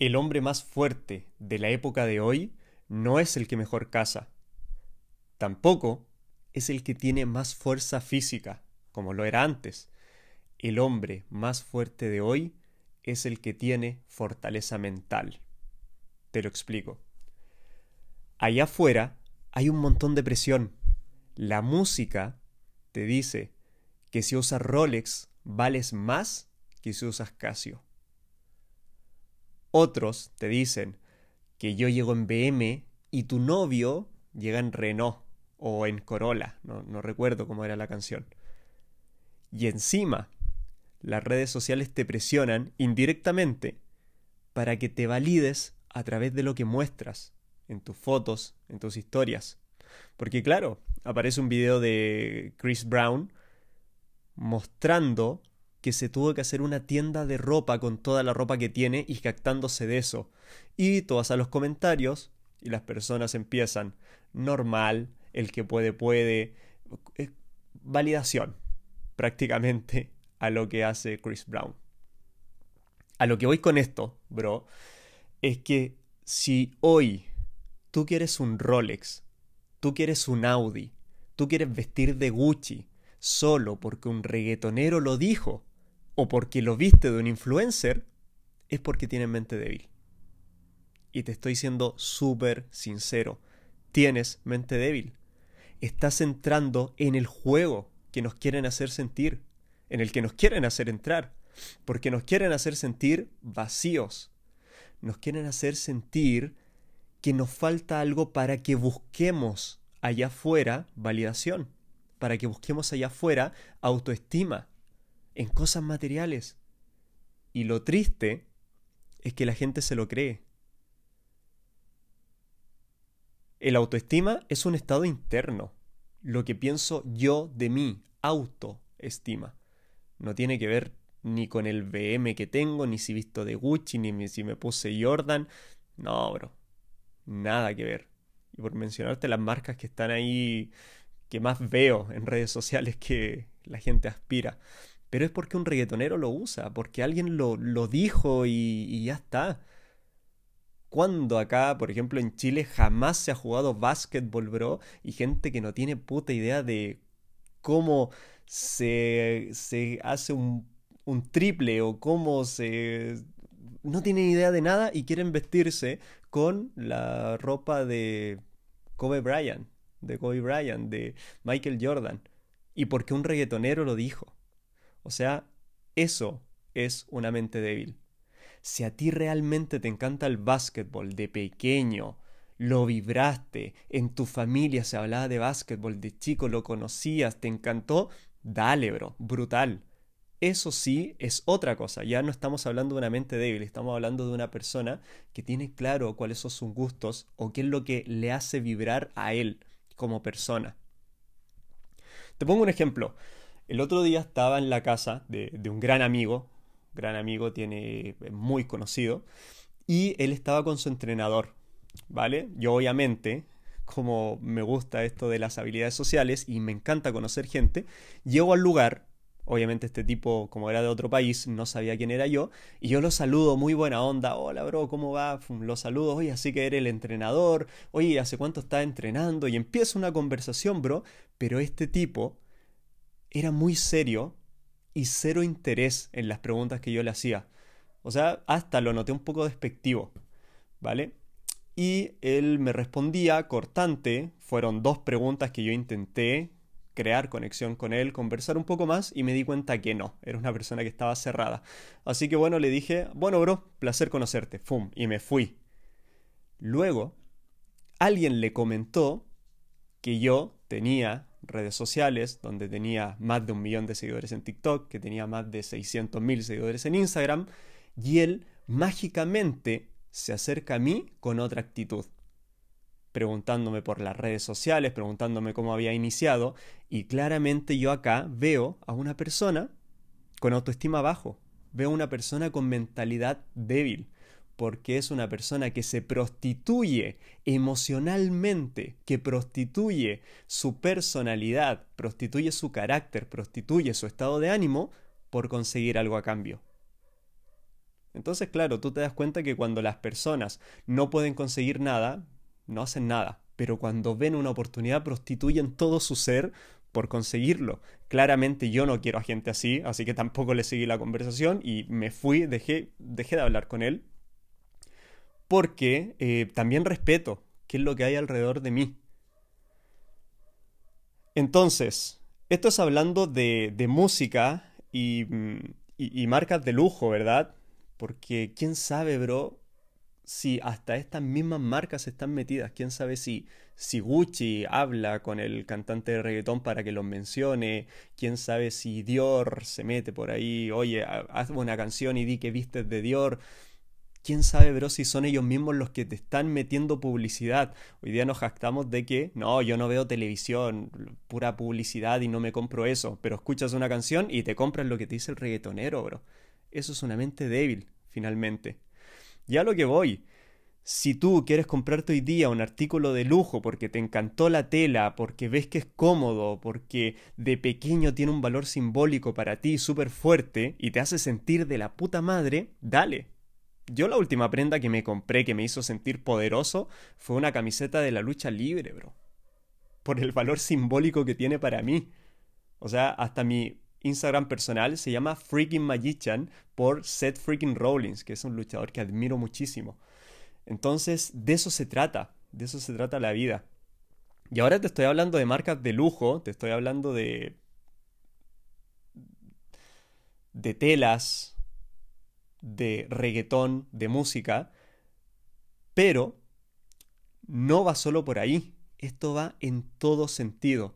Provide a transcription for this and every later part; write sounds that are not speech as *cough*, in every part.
El hombre más fuerte de la época de hoy no es el que mejor caza. Tampoco es el que tiene más fuerza física, como lo era antes. El hombre más fuerte de hoy es el que tiene fortaleza mental. Te lo explico. Allá afuera hay un montón de presión. La música te dice que si usas Rolex vales más que si usas Casio. Otros te dicen que yo llego en BM y tu novio llega en Renault o en Corolla, no, no recuerdo cómo era la canción. Y encima, las redes sociales te presionan indirectamente para que te valides a través de lo que muestras en tus fotos, en tus historias. Porque claro, aparece un video de Chris Brown mostrando que se tuvo que hacer una tienda de ropa con toda la ropa que tiene y jactándose de eso. Y tú vas a los comentarios y las personas empiezan normal, el que puede puede, eh, validación prácticamente a lo que hace Chris Brown. A lo que voy con esto, bro, es que si hoy tú quieres un Rolex, tú quieres un Audi, tú quieres vestir de Gucci, solo porque un reggaetonero lo dijo, o porque lo viste de un influencer, es porque tienes mente débil. Y te estoy siendo súper sincero, tienes mente débil. Estás entrando en el juego que nos quieren hacer sentir, en el que nos quieren hacer entrar, porque nos quieren hacer sentir vacíos, nos quieren hacer sentir que nos falta algo para que busquemos allá afuera validación, para que busquemos allá afuera autoestima, en cosas materiales. Y lo triste es que la gente se lo cree. El autoestima es un estado interno, lo que pienso yo de mí, autoestima. No tiene que ver ni con el BM que tengo, ni si visto de Gucci, ni si me puse Jordan. No, bro. Nada que ver. Y por mencionarte las marcas que están ahí, que más veo en redes sociales que la gente aspira pero es porque un reggaetonero lo usa, porque alguien lo, lo dijo y, ya está. Cuando acá, por ejemplo, en Chile jamás se ha jugado básquetbol, bro, y gente que no tiene puta idea de cómo se, se hace un, un triple o cómo se... No tienen idea de nada y quieren vestirse con la ropa de Kobe Bryant, de Kobe Bryant, de Michael Jordan. Y porque un reggaetonero lo dijo. O sea, eso es una mente débil. Si a ti realmente te encanta el básquetbol de pequeño, lo vibraste, en tu familia se hablaba de básquetbol, de chico lo conocías, te encantó, dale, bro, brutal. Eso sí es otra cosa, ya no estamos hablando de una mente débil, estamos hablando de una persona que tiene claro cuáles son sus gustos o qué es lo que le hace vibrar a él como persona. Te pongo un ejemplo. El otro día estaba en la casa de, un gran amigo, gran amigo, tiene muy conocido, y él estaba con su entrenador, ¿vale? Yo obviamente, como me gusta esto de las habilidades sociales y me encanta conocer gente, llego al lugar, obviamente este tipo, como era de otro país, no sabía quién era yo, y yo lo saludo, muy buena onda, hola bro, ¿cómo va? Lo saludo, oye, así que eres el entrenador, oye, ¿hace cuánto estás entrenando? Y empieza una conversación, bro, pero este tipo era muy serio y cero interés en las preguntas que yo le hacía. O sea, hasta lo noté un poco despectivo, ¿vale? Y él me respondía cortante, fueron dos preguntas que yo intenté crear conexión con él, conversar un poco más y me di cuenta que no, era una persona que estaba cerrada. Así que bueno, le dije, bueno bro, placer conocerte, ¡fum! Y me fui. Luego, alguien le comentó que yo tenía redes sociales, donde tenía más de un millón de seguidores en TikTok, que tenía más de 600 mil seguidores en Instagram, y él mágicamente se acerca a mí con otra actitud, preguntándome por las redes sociales, preguntándome cómo había iniciado, y claramente yo acá veo a una persona con autoestima bajo, veo a una persona con mentalidad débil, porque es una persona que se prostituye emocionalmente, que prostituye su personalidad, prostituye su carácter, prostituye su estado de ánimo por conseguir algo a cambio. Entonces, claro, tú te das cuenta que cuando las personas no pueden conseguir nada, no hacen nada. Pero cuando ven una oportunidad, prostituyen todo su ser por conseguirlo. Claramente yo no quiero a gente así, así que tampoco le seguí la conversación y me fui, dejé, dejé de hablar con él. Porque eh, también respeto qué es lo que hay alrededor de mí. Entonces, esto es hablando de, de música y, mm, y, marcas de lujo, ¿verdad? Porque quién sabe, bro, si hasta estas mismas marcas están metidas. Quién sabe si, si Gucci habla con el cantante de reggaetón para que los mencione. Quién sabe si Dior se mete por ahí. Oye, haz una canción y di que vistes de Dior. ¿Quién sabe, bro, si son ellos mismos los que te están metiendo publicidad? Hoy día nos jactamos de que, no, yo no veo televisión, pura publicidad y no me compro eso, pero escuchas una canción y te compras lo que te dice el reggaetonero, bro. Eso es una mente débil, finalmente. Ya lo que voy. Si tú quieres comprarte hoy día un artículo de lujo porque te encantó la tela, porque ves que es cómodo, porque de pequeño tiene un valor simbólico para ti súper fuerte y te hace sentir de la puta madre, dale. Yo la última prenda que me compré que me hizo sentir poderoso fue una camiseta de la lucha libre, bro. Por el valor simbólico que tiene para mí. O sea, hasta mi Instagram personal se llama Freaking Magician por Seth Freaking Rollins, que es un luchador que admiro muchísimo. Entonces, de eso se trata, de eso se trata la vida. Y ahora te estoy hablando de marcas de lujo, te estoy hablando de de telas, de reggaetón, de música, pero no va solo por ahí, esto va en todo sentido.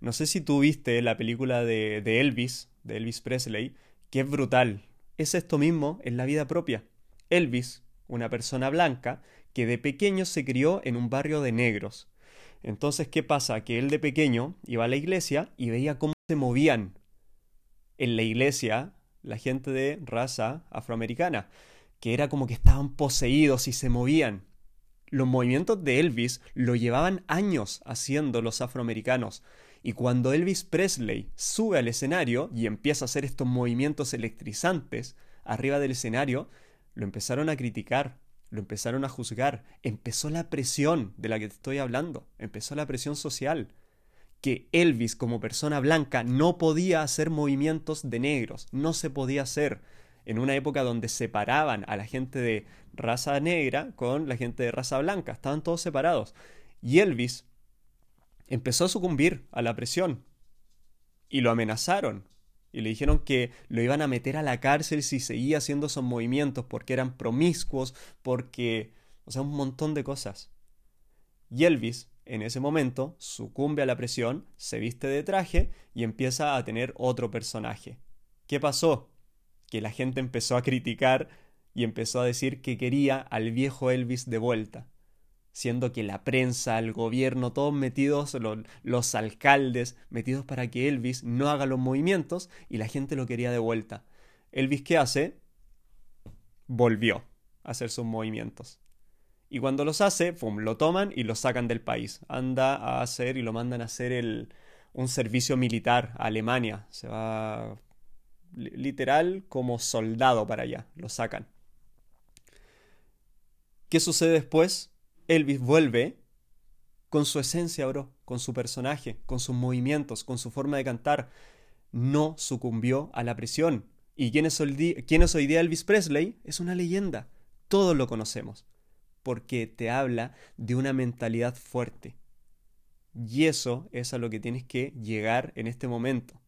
No sé si tú viste la película de, de Elvis, de Elvis Presley, que es brutal. Es esto mismo en la vida propia. Elvis, una persona blanca, que de pequeño se crió en un barrio de negros. Entonces, ¿qué pasa? Que él de pequeño iba a la iglesia y veía cómo se movían en la iglesia la gente de raza afroamericana, que era como que estaban poseídos y se movían. Los movimientos de Elvis lo llevaban años haciendo los afroamericanos. Y cuando Elvis Presley sube al escenario y empieza a hacer estos movimientos electrizantes arriba del escenario, lo empezaron a criticar, lo empezaron a juzgar, empezó la presión de la que te estoy hablando, empezó la presión social, que Elvis como persona blanca no podía hacer movimientos de negros, no se podía hacer en una época donde separaban a la gente de raza negra con la gente de raza blanca, estaban todos separados. Y Elvis empezó a sucumbir a la presión y lo amenazaron y le dijeron que lo iban a meter a la cárcel si seguía haciendo esos movimientos porque eran promiscuos, porque, o sea, un montón de cosas. Y Elvis, en ese momento, sucumbe a la presión, se viste de traje y empieza a tener otro personaje. ¿Qué pasó? Que la gente empezó a criticar y empezó a decir que quería al viejo Elvis de vuelta siendo que la prensa, el gobierno, todos metidos, los alcaldes metidos para que Elvis no haga los movimientos y la gente lo quería de vuelta. Elvis, ¿qué hace? Volvió a hacer sus movimientos. Y cuando los hace, ¡pum!, lo toman y lo sacan del país. Anda a hacer y lo mandan a hacer el, un servicio militar a Alemania. Se va literal como soldado para allá. Lo sacan. ¿Qué sucede después? Elvis vuelve con su esencia, bro, con su personaje, con sus movimientos, con su forma de cantar. No sucumbió a la presión. ¿Y quién es, hoy quién es hoy día Elvis Presley? Es una leyenda. Todos lo conocemos. Porque te habla de una mentalidad fuerte. Y eso es a lo que tienes que llegar en este momento.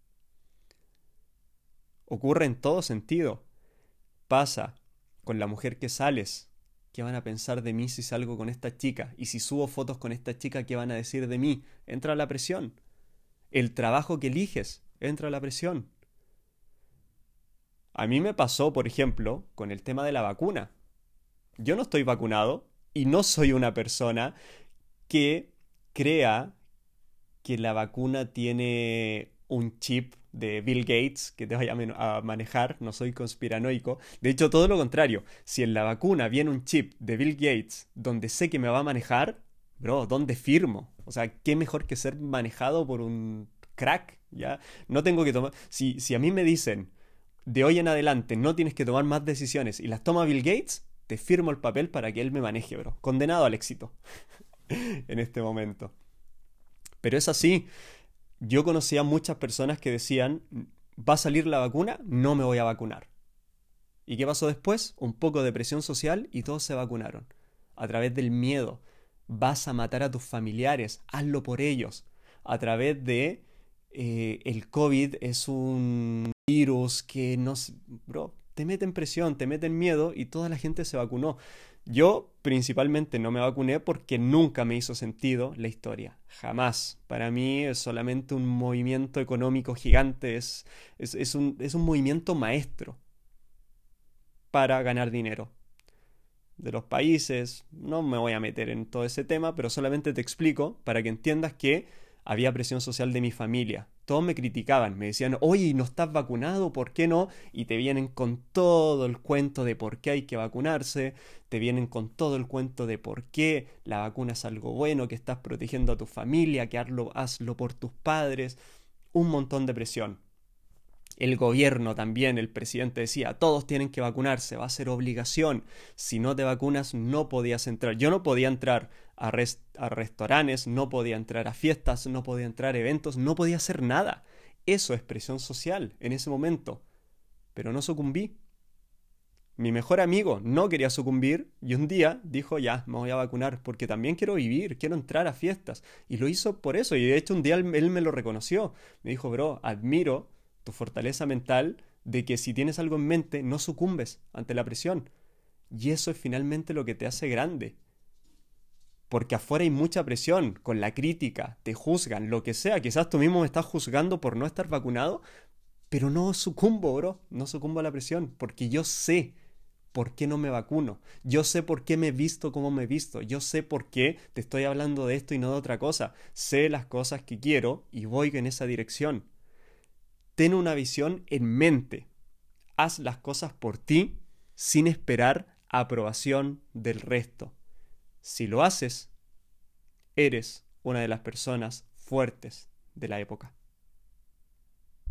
Ocurre en todo sentido. Pasa con la mujer que sales, ¿Qué van a pensar de mí si salgo con esta chica? Y si subo fotos con esta chica, ¿qué van a decir de mí? Entra la presión. El trabajo que eliges, entra la presión. A mí me pasó, por ejemplo, con el tema de la vacuna. Yo no estoy vacunado y no soy una persona que crea que la vacuna tiene un chip de Bill Gates que te vaya a manejar, no soy conspiranoico. De hecho, todo lo contrario. Si en la vacuna viene un chip de Bill Gates donde sé que me va a manejar, bro, ¿dónde firmo? O sea, qué mejor que ser manejado por un crack, ¿ya? No tengo que tomar... Si, si a mí me dicen, de hoy en adelante no tienes que tomar más decisiones y las toma Bill Gates, firmo el papel para que él me maneje, bro. Condenado al éxito *laughs* en este momento. Pero es así. Yo conocía muchas personas que decían, va a salir la vacuna, no me voy a vacunar. ¿Y qué pasó después? Un poco de presión social y todos se vacunaron. A través del miedo. Vas a matar a tus familiares, hazlo por ellos. A través de eh, el COVID es un virus que no... Bro, te mete en presión, te mete en miedo y toda la gente se vacunó. Yo principalmente no me vacuné porque nunca me hizo sentido la historia. Jamás. Para mí es solamente un movimiento económico gigante, es, es, un, es un movimiento maestro para ganar dinero. De los países, no me voy a meter en todo ese tema, pero solamente te explico para que entiendas que había presión social de mi familia. Todos me criticaban, me decían, oye, ¿no estás vacunado? ¿Por qué no? Y te vienen con todo el cuento de por qué hay que vacunarse, te vienen con todo el cuento de por qué la vacuna es algo bueno, que estás protegiendo a tu familia, que hazlo, hazlo por tus padres, un montón de presión. El gobierno también, el presidente decía, todos tienen que vacunarse, va a ser obligación. Si no te vacunas no podías entrar. Yo no podía entrar a, a restaurantes, no podía entrar a fiestas, no podía entrar a eventos, no podía hacer nada. Eso es presión social en ese momento. Pero no sucumbí. Mi mejor amigo no quería sucumbir y un día dijo, ya, me voy a vacunar porque también quiero vivir, quiero entrar a fiestas. Y lo hizo por eso. Y de hecho un día él me lo reconoció. Me dijo, bro, admiro tu fortaleza mental de que si tienes algo en mente no sucumbes ante la presión. Y eso es finalmente lo que te hace grande. Porque afuera hay mucha presión, con la crítica, te juzgan, lo que sea. Quizás tú mismo me estás juzgando por no estar vacunado, pero no sucumbo, bro. No sucumbo a la presión, porque yo sé por qué no me vacuno. Yo sé por qué me he visto como me he visto. Yo sé por qué te estoy hablando de esto y no de otra cosa. Sé las cosas que quiero y voy en esa dirección. Ten una visión en mente. Haz las cosas por ti sin esperar aprobación del resto. Si lo haces, eres una de las personas fuertes de la época.